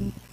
Mm-hmm.